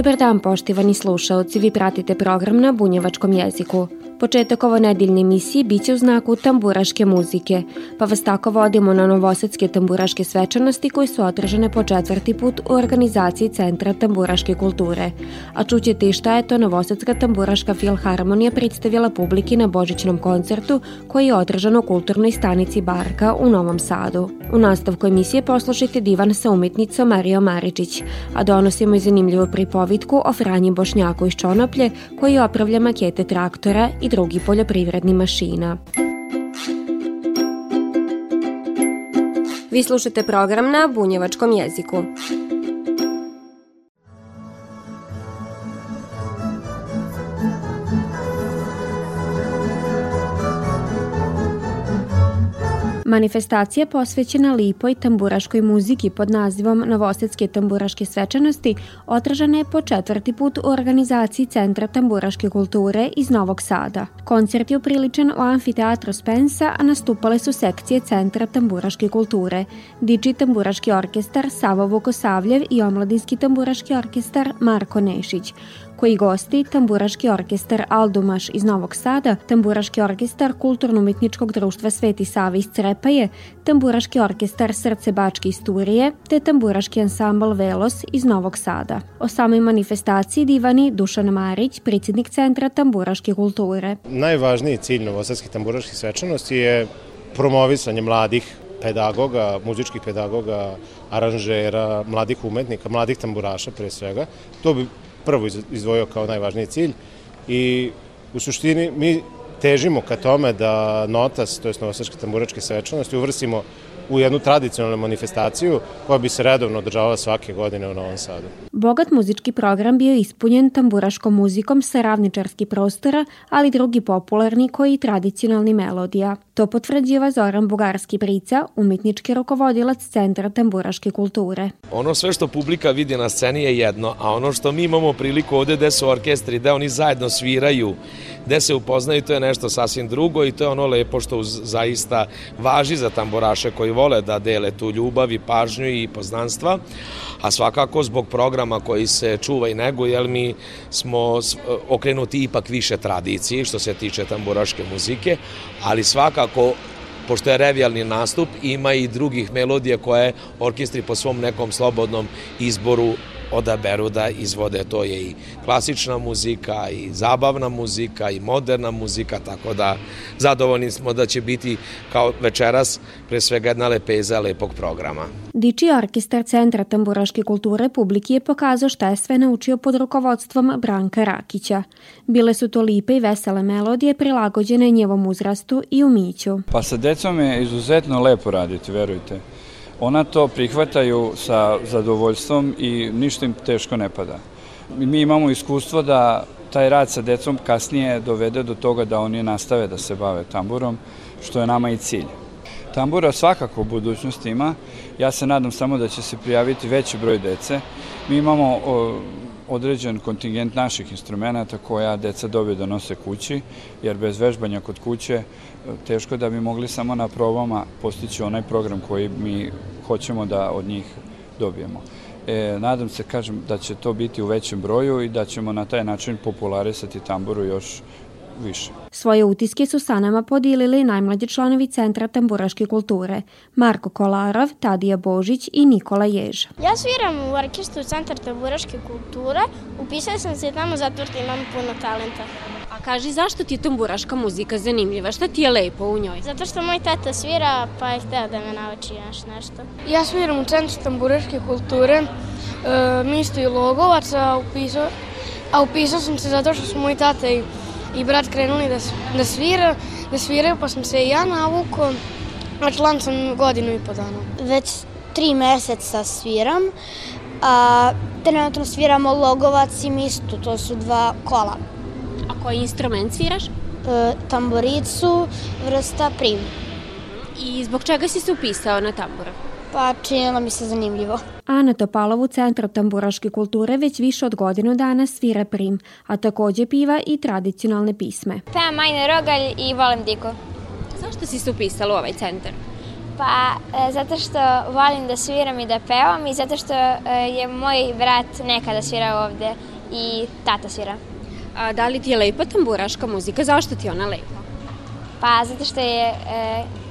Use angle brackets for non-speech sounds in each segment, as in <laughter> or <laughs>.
Dobar dan poštivani slušaoci, vi pratite program na bunjevačkom jeziku. Početak ovo nedeljne emisije biće u znaku tamburaške muzike, pa vas tako vodimo na novosadske tamburaške svečanosti koje su održane po četvrti put u organizaciji Centra tamburaške kulture. A čućete i šta je to Novosadska tamburaška filharmonija predstavila publiki na božićnom koncertu koji je održan u kulturnoj stanici Barka u Novom Sadu. U nastavku emisije poslušajte divan sa umetnicom Mario Maričić, a donosimo i zanimljivu pripovitku o Franji Bošnjaku iz Čonoplje koji opravlja makete traktora i drugi poljoprivredni mašina. Vi slušate program na bunjevačkom jeziku. Manifestacija posvećena lipoj tamburaškoj muziki pod nazivom Novosadske tamburaške svečanosti otražena je po četvrti put u organizaciji Centra tamburaške kulture iz Novog Sada. Koncert je upriličen u amfiteatru Spensa, a nastupale su sekcije Centra tamburaške kulture, Diči tamburaški orkestar Savo Vukosavljev i omladinski tamburaški orkestar Marko Nešić koji gosti Tamburaški orkestar Aldumaš iz Novog Sada, Tamburaški orkestar Kulturno-umetničkog društva Sveti Sava iz Crepaje, Tamburaški orkestar Srce Bačke iz Turije, te Tamburaški ansambl Velos iz Novog Sada. O samoj manifestaciji divani Dušan Marić, predsjednik Centra Tamburaške kulture. Najvažniji cilj Novosadskih tamburaških svečanosti je promovisanje mladih pedagoga, muzičkih pedagoga, aranžera, mladih umetnika, mladih tamburaša pre svega. To bi prvo izdvojio kao najvažniji cilj i u suštini mi težimo ka tome da Notas, to je Novosačke tamburačke svečanosti, uvrstimo u jednu tradicionalnu manifestaciju koja bi se redovno održavala svake godine u Novom Sadu. Bogat muzički program bio ispunjen tamburaškom muzikom sa ravničarskih prostora, ali drugi popularni koji tradicionalni melodija. To potvrđiva Zoran Bugarski Brica, umetnički rukovodilac Centra tamburaške kulture. Ono sve što publika vidi na sceni je jedno, a ono što mi imamo priliku ovde gde su orkestri, gde oni zajedno sviraju, gde se upoznaju, to je nešto sasvim drugo i to je ono lepo što zaista važi za tamburaše koji vole da dele tu ljubav i pažnju i poznanstva, a svakako zbog programa koji se čuva i nego, jer mi smo okrenuti ipak više tradiciji što se tiče tamburaške muzike, ali svakako pošto je revijalni nastup, ima i drugih melodija koje orkestri po svom nekom slobodnom izboru odaberu da izvode. To je i klasična muzika, i zabavna muzika, i moderna muzika, tako da zadovoljni smo da će biti kao večeras pre svega jedna lepeza lepog programa. Diči orkestar Centra tamburaške kulture publiki je pokazao šta je sve naučio pod rukovodstvom Branka Rakića. Bile su to lipe i vesele melodije prilagođene njevom uzrastu i umiću. Pa sa decom je izuzetno lepo raditi, verujte ona to prihvataju sa zadovoljstvom i ništa im teško ne pada. Mi imamo iskustvo da taj rad sa decom kasnije dovede do toga da oni nastave da se bave tamburom, što je nama i cilj. Tambura svakako u budućnosti ima. Ja se nadam samo da će se prijaviti veći broj dece. Mi imamo određen kontingent naših instrumenta koja deca dobiju da nose kući, jer bez vežbanja kod kuće e, teško da bi mogli samo na probama postići onaj program koji mi hoćemo da od njih dobijemo. E, nadam se, kažem, da će to biti u većem broju i da ćemo na taj način popularisati tamburu još više. Svoje utiske su sa nama podijelili najmlađi članovi Centra tamburaške kulture Marko Kolarov, Tadija Božić i Nikola Ježa. Ja sviram u orkestru Centar tamburaške kulture. Upisao sam se tamo zato što imam puno talenta. A kaži zašto ti je tamburaška muzika zanimljiva? Šta ti je lepo u njoj? Zato što moj tata svira pa je hteo da me nauči još nešto. Ja sviram u Centru tamburaške kulture. E, mi isto i logovac, a upisao, a upisao sam se zato što su moj tata i i brat krenuli da, da, svira, da sviraju, pa sam se i ja navukao, a član sam godinu i po dana. Već tri meseca sviram, a trenutno sviramo Logovac i Mistu, to su dva kola. A Koji instrument sviraš? E, tamburicu vrsta prim. I zbog čega si se upisao na tambura? Pa činilo mi se zanimljivo. Ana Topalov u Centru tamburaške kulture već više od godinu dana svira prim, a takođe piva i tradicionalne pisme. Pevam Majne Rogalj i volim Diko. Zašto si se upisala u ovaj centar? Pa, e, zato što volim da sviram i da pevam i zato što e, je moj brat nekada svirao ovde i tata svira. A da li ti je lepa tamburaška muzika? Zašto ti je ona lepa? Pa, zato što je e,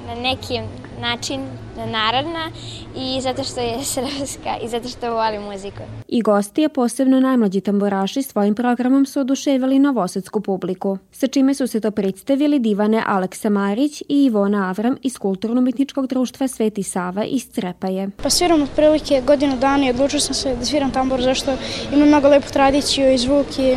na neki način narodna i zato što je <laughs> srpska i zato što volim muziku. I gosti, a posebno najmlađi tamburaši svojim programom su oduševili novosadsku publiku, sa čime su se to predstavili divane Aleksa Marić i Ivona Avram iz Kulturno-umetničkog društva Sveti Sava iz Crepaje. Pa sviram otprilike godinu dana i odlučio sam se da sviram tambur zašto ima mnogo lepu tradiciju i zvuk i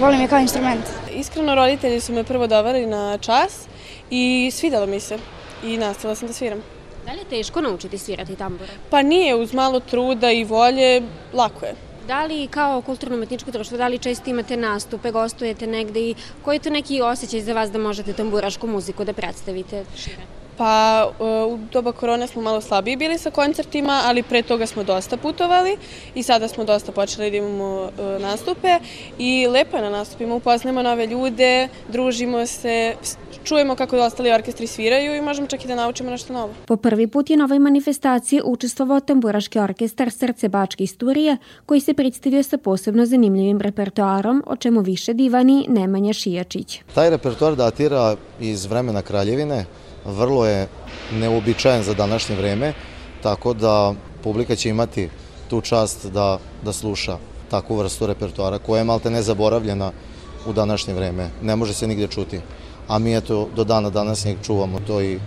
volim je kao instrument. Iskreno roditelji su me prvo doveli na čas i svidalo mi se i nastavila sam da sviram. Da li je teško naučiti svirati tambura? Pa nije, uz malo truda i volje, lako je. Da li kao kulturno-umetničko društvo, da li često imate nastupe, gostujete negde i koji je to neki osjećaj za vas da možete tamburašku muziku da predstavite šire? Pa u doba korone smo malo slabiji bili sa koncertima, ali pre toga smo dosta putovali i sada smo dosta počeli da imamo e, nastupe i lepo je na nastupima, upoznajemo nove ljude, družimo se, čujemo kako ostali orkestri sviraju i možemo čak i da naučimo nešto novo. Po prvi put je na ovoj manifestaciji učestvovao tamburaški orkestar Srce Bačke istorije, koji se predstavio sa posebno zanimljivim repertoarom, o čemu više divani Nemanja Šijačić. Taj repertoar datira iz vremena Kraljevine, vrlo je neobičajen za današnje vreme, tako da publika će imati tu čast da, da sluša takvu vrstu repertoara koja je malte nezaboravljena u današnje vreme. Ne može se nigde čuti. A mi eto do dana današnjeg čuvamo to i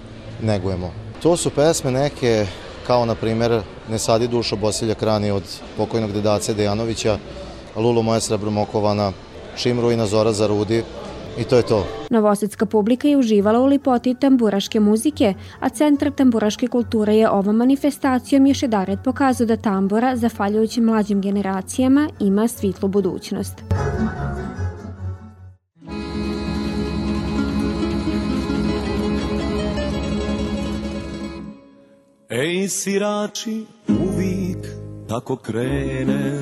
negujemo. To su pesme neke kao na primer Ne sadi dušo Bosilja Krani od pokojnog dedace Dejanovića, Lulo moja srebromokovana, Čim rujna zora zarudi, I to je to. Novosadska publika je uživala u lipoti tamburaške muzike, a Centar tamburaške kulture je ovom manifestacijom još jedared pokazao da tambura, zafaljujući mlađim generacijama, ima svitlu budućnost. Ej, svirači, uvijek tako krene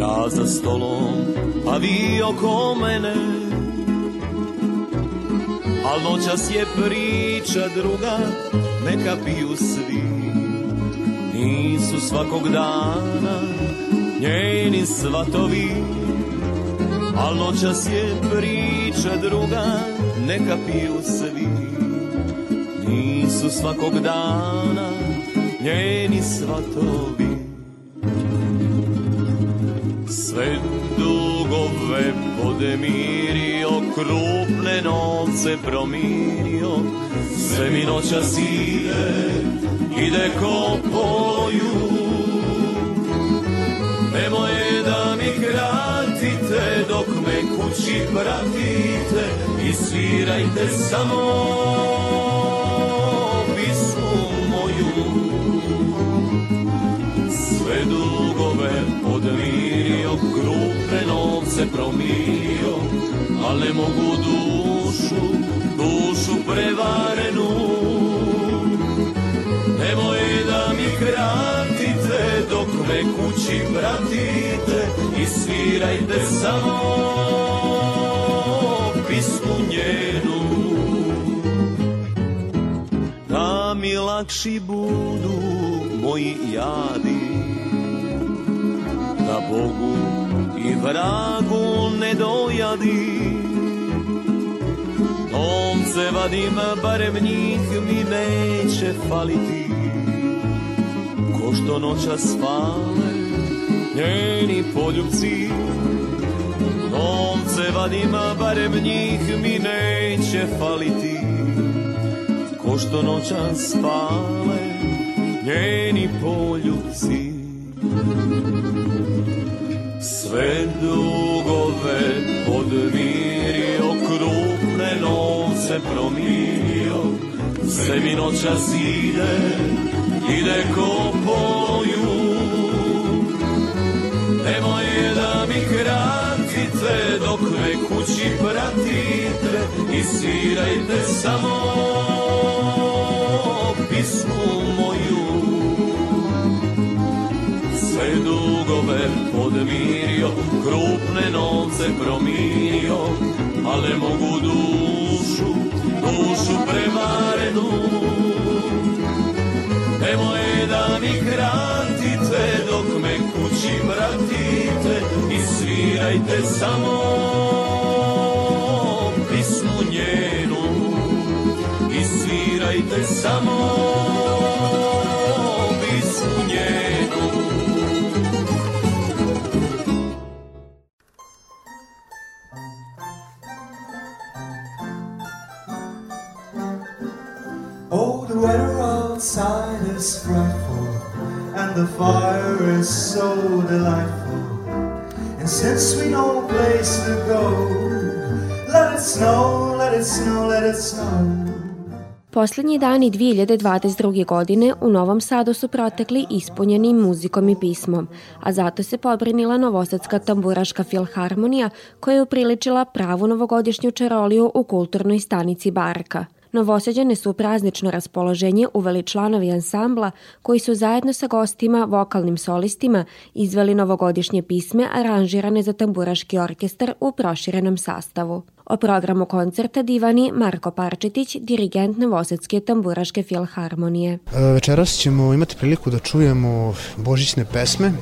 Ja za stolom, a vi oko mene. Al noćas je priča druga, neka piju svi. Nisu svakog dana njeni svatovi. Al noćas je priča druga, neka piju svi. Nisu svakog dana njeni svatovi sve dugove podemirio, krupne novce promirio, sve mi noća side, ide ko poju. Nemoj da mi kratite, dok me kući pratite i svirajte samo podmirio, krupne novce promirio, ali mogu dušu, dušu prevarenu. Nemoj da mi kratite, dok me kući pratite i svirajte samo pismu njenu. Da mi lakši budu moji jadi, Bogu i vragu ne dojadi. Novce vadim, barem njih mi neće faliti, ko što noća spale njeni poljubci. Novce vadim, barem njih mi neće faliti, ko što noća spale njeni poljubci. Sve dugove podmirio, krupne novce promirio, sve mi noća zide, ide ko poju. Nemoj da mi kratite, dok me kući pratite i svirajte samo pismu dugove podmirio, krupne novce promirio Ale mogu dušu, dušu prevarenu. Nemoj da mi kratite dok me kući vratite I svirajte samo pismu njenu. I svirajte samo the fire is so delightful. And since we know a place to go, let it snow, let it snow, let it snow. Poslednji dani 2022. godine u Novom Sadu su protekli ispunjeni muzikom i pismom, a zato se pobrinila Novosadska tamburaška filharmonija koja je upriličila pravu novogodišnju čaroliju u kulturnoj stanici Barka. Novoseđane su u praznično raspoloženje uveli članovi ansambla koji su zajedno sa gostima, vokalnim solistima, izveli novogodišnje pisme aranžirane za tamburaški orkestar u proširenom sastavu. O programu koncerta divani Marko Parčetić, dirigent Novosadske tamburaške filharmonije. Večeras ćemo imati priliku da čujemo božićne pesme,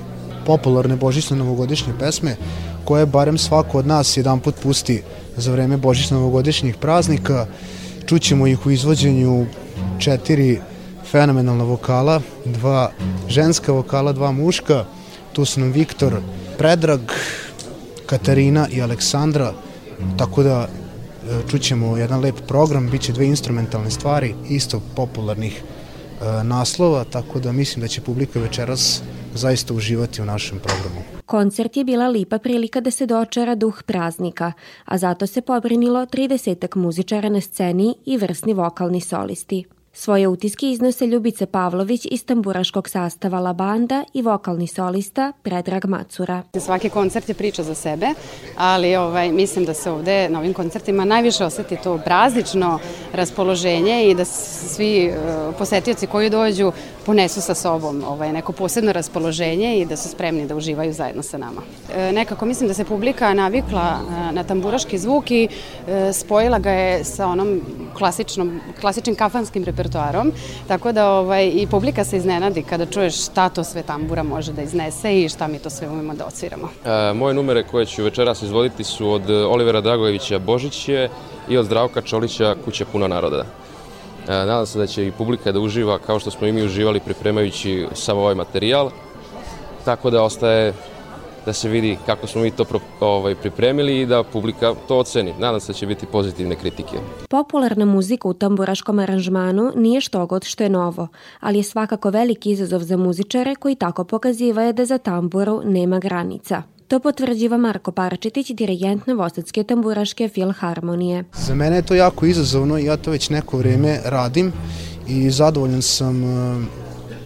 popularne božićne novogodišnje pesme, koje barem svako od nas jedan put pusti za vreme božićno-novogodišnjih praznika. Čućemo ih u izvođenju četiri fenomenalna vokala, dva ženska vokala, dva muška. Tu su nam Viktor, Predrag, Katarina i Aleksandra, tako da e, čućemo jedan lep program, bit će dve instrumentalne stvari, isto popularnih e, naslova, tako da mislim da će publika večeras zaista uživati u našem programu. Koncert je bila lipa prilika da se dočara duh praznika, a zato se pobrinilo 30 muzičara na sceni i vrsni vokalni solisti. Svoje utiske iznose Ljubice Pavlović iz tamburaškog sastava La Banda i vokalni solista Predrag Macura. Svaki koncert je priča za sebe, ali ovaj, mislim da se ovde na ovim koncertima najviše oseti to praznično raspoloženje i da svi uh, posetioci koji dođu ponesu sa sobom ovaj, neko posebno raspoloženje i da su spremni da uživaju zajedno sa nama. E, nekako mislim da se publika navikla e, na tamburaški zvuk i e, spojila ga je sa onom klasičnom, klasičnim kafanskim repertoarom, tako da ovaj, i publika se iznenadi kada čuješ šta to sve tambura može da iznese i šta mi to sve umemo da odsviramo. E, moje numere koje ću večeras izvoditi su od Olivera Dragojevića Božiće i od Zdravka Čolića Kuća puna naroda. E, nadam se da će i publika da uživa kao što smo i mi uživali pripremajući sam ovaj materijal. Tako da ostaje da se vidi kako smo mi to ovaj, pripremili i da publika to oceni. Nadam se da će biti pozitivne kritike. Popularna muzika u tamburaškom aranžmanu nije što god što je novo, ali je svakako veliki izazov za muzičare koji tako pokazivaju da za tamburu nema granica. To potvrđiva Marko Parčetić, dirigent Novosadske tamburaške filharmonije. Za mene je to jako izazovno i ja to već neko vreme radim i zadovoljan sam e,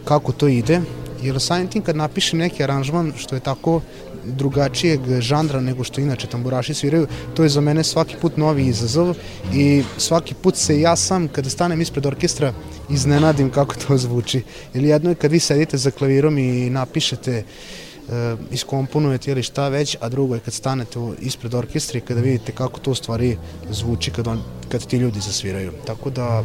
kako to ide, jer samim tim kad napišem neki aranžman što je tako drugačijeg žanra nego što inače tamburaši sviraju, to je za mene svaki put novi izazov i svaki put se ja sam kada stanem ispred orkestra iznenadim kako to zvuči. Jer jedno je kad vi sedite za klavirom i napišete e, iskomponujete ili šta već, a drugo je kad stanete ispred orkestra i kada vidite kako to u stvari zvuči kad, on, kad ti ljudi zasviraju. Tako da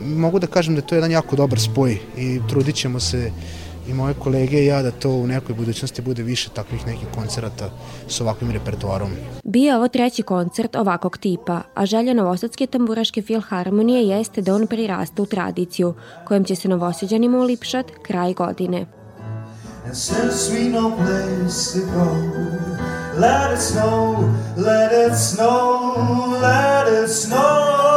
mogu da kažem da to je jedan jako dobar spoj i trudit ćemo se i moje kolege i ja da to u nekoj budućnosti bude više takvih nekih koncerata s ovakvim repertoarom. Bio je ovo treći koncert ovakvog tipa, a želja Novosadske tamburaške filharmonije jeste da on priraste u tradiciju, kojom će se novoseđanima ulipšat kraj godine. And since we no place to go, let it snow, let it snow, let it snow.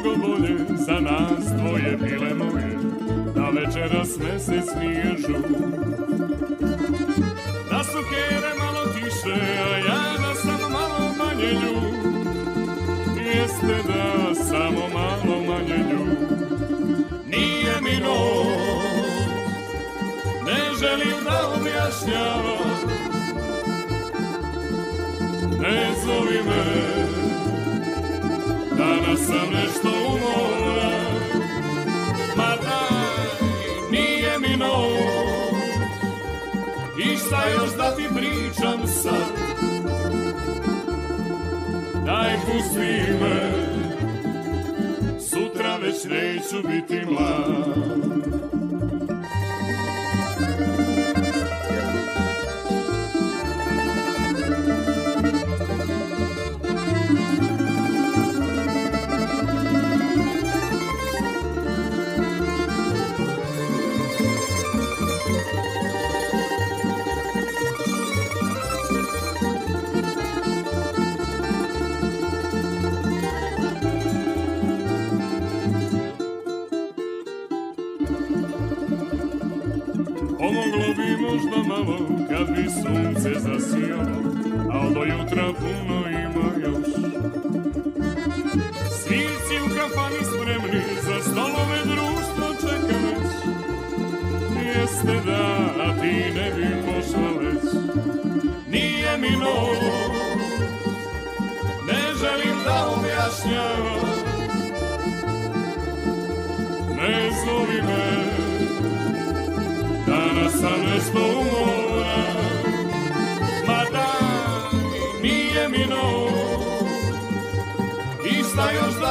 Mnogo bolje. Za nas dvoje bile moje večeras mesec nije žut Da su kere malo tiše, a ja da sam malo manje ljut Jeste da samo malo manje ljut Nije mi noć, ne želim da objašnjavam. Ne zovi me, danas sam nešto umoran Ma daj, nije mi noć I šta još da ti pričam sad? Daj pusti me. Sutra već neću biti mlad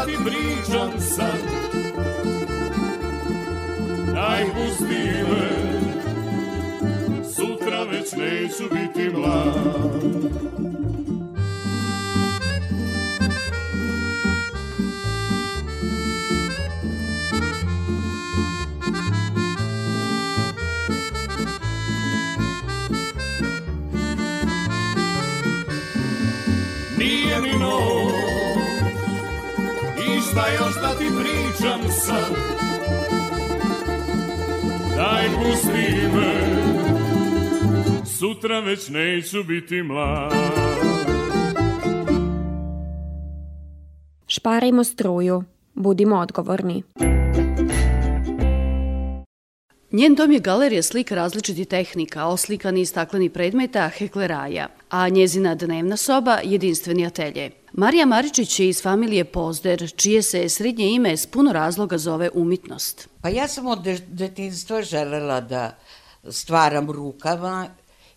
ti pričam sad. Daj pusti me. Sutra već neću biti mlad šta još da ti pričam sad Daj pusti me Sutra već neću biti mlad Šparajmo struju. Budimo odgovorni. Njen dom je galerija slika različitih tehnika, oslikani i stakleni predmeta, hekleraja, a njezina dnevna soba jedinstveni atelje. Marija Maričić je iz familije Pozder, čije se srednje ime s puno razloga zove umitnost. Pa ja sam od de- detinjstva želela da stvaram rukama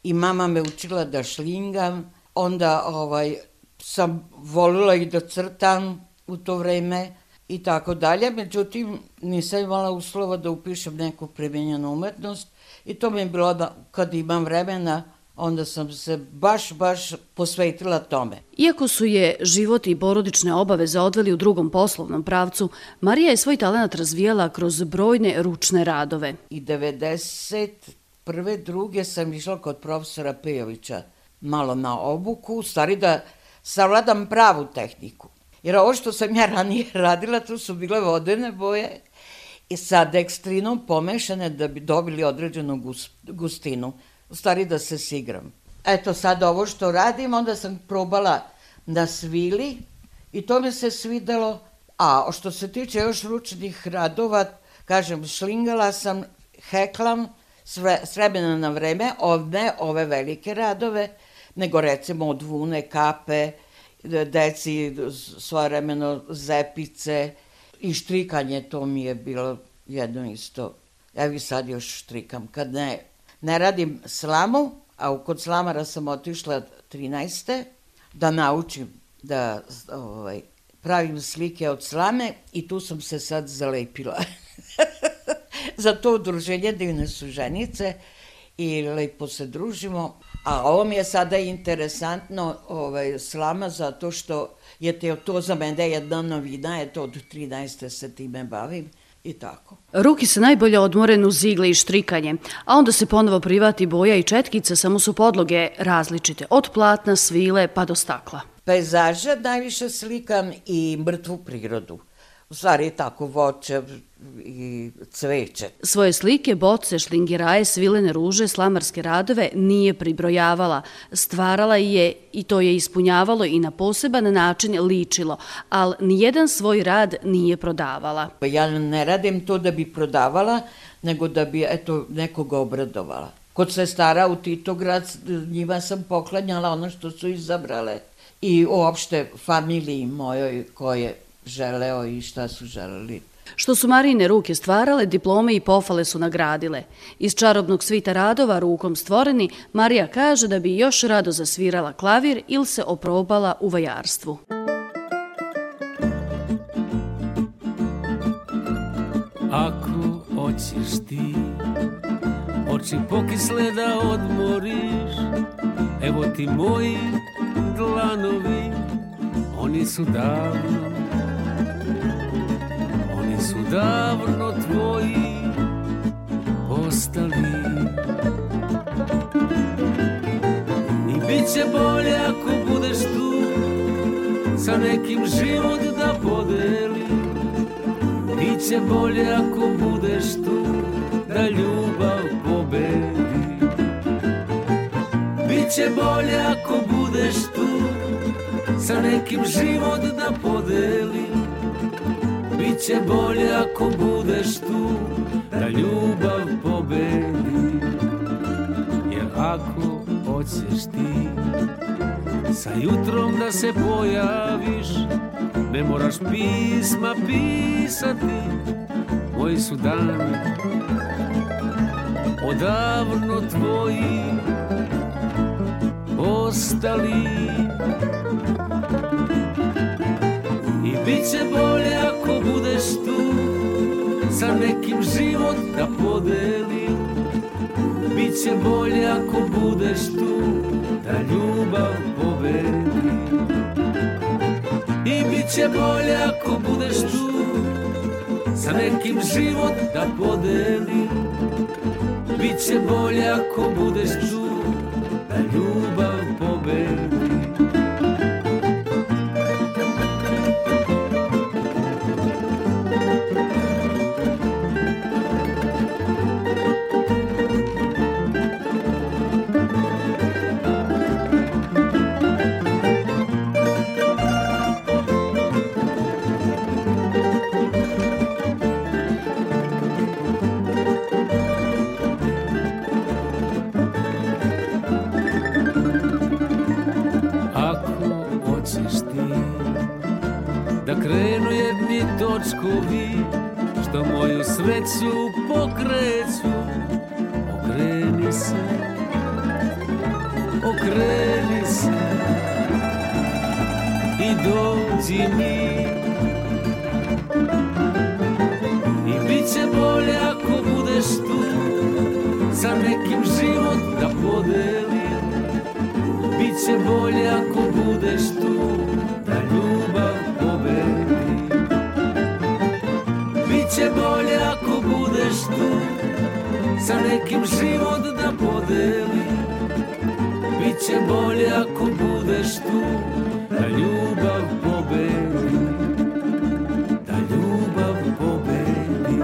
i mama me učila da šlingam, onda ovaj, sam volila i da crtam u to vreme i tako dalje, međutim nisam imala uslova da upišem neku premenjenu umetnost i to mi je bilo da kad imam vremena, onda sam se baš, baš posvetila tome. Iako su je život i porodične obaveze odveli u drugom poslovnom pravcu, Marija je svoj talent razvijala kroz brojne ručne radove. I 91. druge sam išla kod profesora Pejovića malo na obuku, u stvari da savladam pravu tehniku. Jer ovo što sam ja ranije <laughs> radila, tu su bile vodene boje i sa dekstrinom pomešane da bi dobili određenu gus- gustinu. U stvari da se sigram. Eto sad ovo što radim, onda sam probala na svili i to mi se svidelo. A što se tiče još ručnih radova, kažem, šlingala sam, heklam, sve, s na vreme, ov, ne ove velike radove, nego recimo od vune, kape, de- deci svojevremeno zepice i štrikanje, to mi je bilo jedno isto. Evo i sad još štrikam. Kad ne, ne radim slamu, a kod slamara sam otišla 13. da naučim da ovaj, pravim slike od slame i tu sam se sad zalepila. <laughs> za to udruženje Divne su ženice i lepo se družimo. A ovo mi je sada interesantno ovaj, slama zato što je to za mene jedna novina, eto od 13. se time bavim i tako. Ruki se najbolje odmore uz igle i štrikanje, a onda se ponovo privati boja i četkica, samo su podloge različite, od platna, svile pa do stakla. Pejzaže najviše slikam i mrtvu prirodu. U stvari tako voće i cveće. Svoje slike, boce, šlingiraje, svilene ruže, slamarske radove nije pribrojavala. Stvarala je i to je ispunjavalo i na poseban način ličilo, ali nijedan svoj rad nije prodavala. Ja ne radim to da bi prodavala, nego da bi eto, nekoga obradovala. Kod sestara u Titograd njima sam poklanjala ono što su izabrale i uopšte familiji mojoj koje želeo i šta su želeli. Što su Marine ruke stvarale, diplome i pofale su nagradile. Iz čarobnog svita radova rukom stvoreni, Marija kaže da bi još rado zasvirala klavir ili se oprobala u vajarstvu. Ako hoćeš ti oči pokisle da odmoriš Evo ti moji dlanovi, oni su davno davno tvoji postali. I bit će bolje ako budeš tu Sa nekim život da podeli. Biće bolje ako budeš tu Da ljubav pobedi. Biće bolje ako budeš tu Sa nekim život da podeli Biće bolje ako budeš tu Da ljubav pobedi. Jer ako hoćeš ti Sa jutrom da se pojaviš Ne moraš pisma pisati Moji su dani Odavno tvoji Ostali I bit će bolje ako budeš tu Sa nekim život da podeli Biće bolje ako budeš tu Da ljubav pobedi I bit će bolje ako budeš tu Sa nekim život da podeli Biće bolje ako budeš tu Sa nekim život da podeli Biće bolje ako budeš tu Da ljubav pobedi Da ljubav pobedi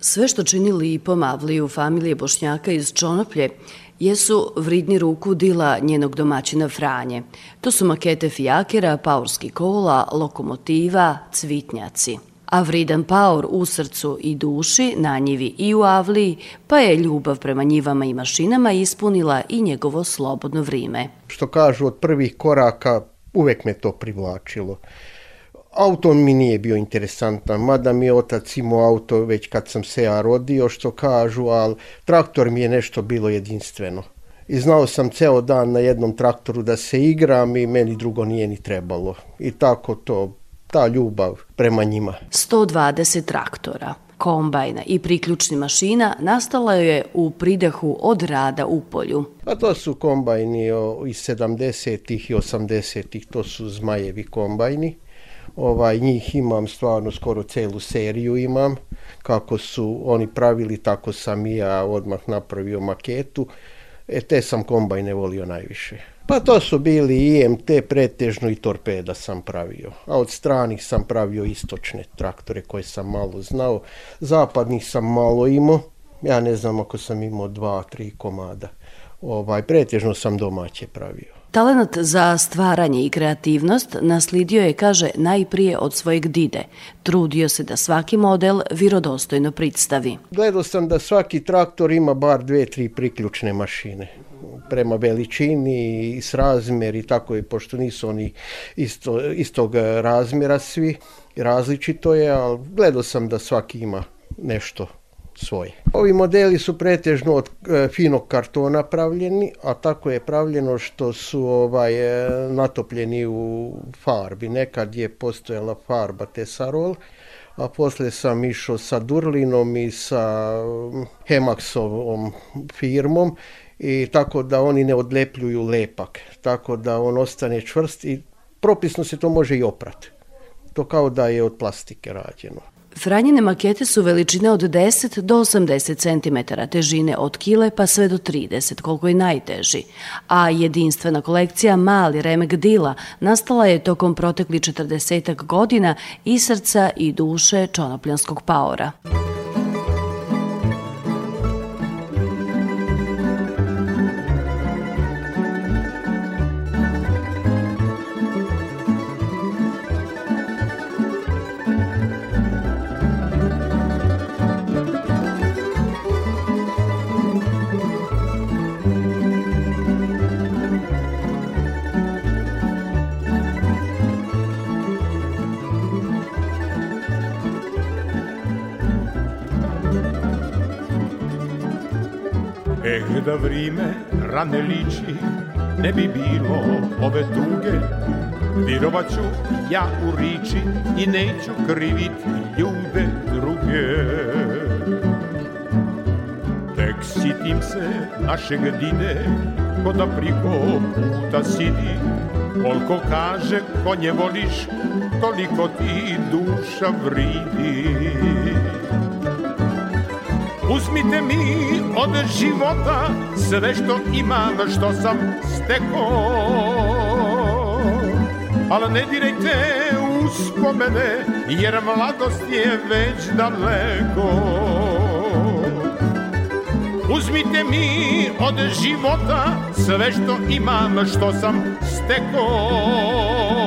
Sve što čini lipom Avliju familije Bošnjaka iz Čonoplje jesu vridni ruku dila njenog domaćina Franje. To su makete fijakera, paurski kola, lokomotiva, cvitnjaci. A vridan paur u srcu i duši, na njivi i u Avliji, pa je ljubav prema njivama i mašinama ispunila i njegovo slobodno vrime. Što kažu, od prvih koraka uvek me to privlačilo. Auto mi nije bio interesantan, mada mi je otac imao auto već kad sam se ja rodio, što kažu, ali traktor mi je nešto bilo jedinstveno. I znao sam ceo dan na jednom traktoru da se igram i meni drugo nije ni trebalo. I tako to, ta ljubav prema njima. 120 traktora, kombajna i priključni mašina nastala je u pridehu od rada u polju. A to su kombajni iz 70-ih i 80-ih, to su zmajevi kombajni. Ovaj, njih imam stvarno skoro celu seriju imam. Kako su oni pravili, tako sam i ja odmah napravio maketu. E, te sam kombajne volio najviše. Pa to su bili IMT pretežno i torpeda sam pravio. A od stranih sam pravio istočne traktore koje sam malo znao. Zapadnih sam malo imao. Ja ne znam ako sam imao dva, tri komada. Ovaj, pretežno sam domaće pravio. Talenat za stvaranje i kreativnost naslidio je, kaže, najprije od svojeg dide. Trudio se da svaki model virodostojno predstavi. Gledao sam da svaki traktor ima bar dve, tri priključne mašine prema veličini i s razmer i tako pošto nisu oni isto, istog razmjera svi, različito je, ali gledao sam da svaki ima nešto svoje. Ovi modeli su pretežno od e, finog kartona pravljeni, a tako je pravljeno što su ovaj e, natopljeni u farbi. Nekad je postojala farba Tesarol, a posle sam išao sa Durlinom i sa Hemaxovom firmom i tako da oni ne odlepljuju lepak, tako da on ostane čvrst i propisno se to može i oprati. To kao da je od plastike rađeno. Franjine makete su veličine od 10 do 80 cm, težine od kile pa sve do 30, koliko je najteži. A jedinstvena kolekcija Mali remek dila nastala je tokom protekli 40 godina i srca i duše čonopljanskog paora. Eh rane liči Ne bi bilo ove tuge Virovaću ja u riči I neću krivit ljude druge. Tek sitim se našeg dide Ko da priko puta sidi. Koliko kaže konje voliš Toliko ti duša vridi Uzmite mi od života sve što imam, što sam stekao. Ali ne dirajte uspomene, jer mladost je već daleko. Uzmite mi od života sve što imam, što sam stekao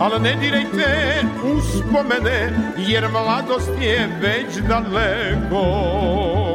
ali ne dirajte uspomene, jer mladost je već daleko.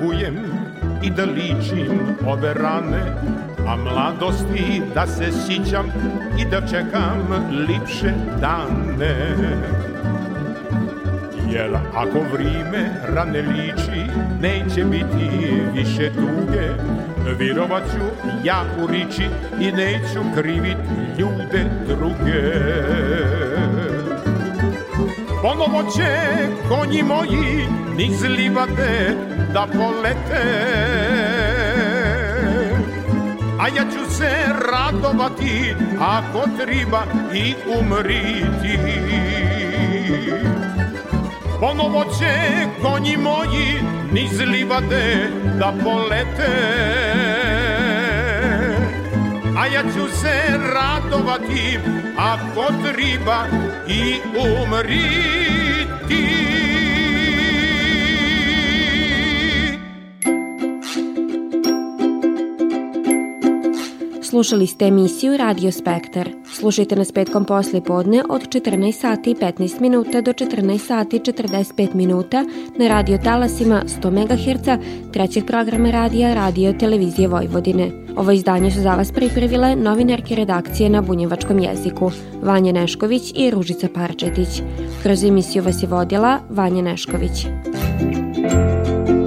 Tugujem i da ličim ove rane, a mladosti da se sićam i da čekam lipše dane. Jer ako vrime rane liči, neće biti više tuge, virovaću ja u riči i neću krivit ljude druge. Ponovo će konji moji niz livade da polete. A ja ću se radovati ako treba i umriti. Ponovo će konji moji niz livade da polete. A ja ću se radovati ako treba i umriti Slušali ste emisiju Radio Spektar. Slušajte nas petkom posle podne od 14 sati i 15 minuta do 14 sati i 45 minuta na radio talasima 100 MHz trećeg programa radija Radio Televizije Vojvodine. Ovo izdanje su za vas pripravile novinarke redakcije na bunjevačkom jeziku Vanja Nešković i Ružica Parčetić. Kroz emisiju vas je vodila Vanja Nešković. you.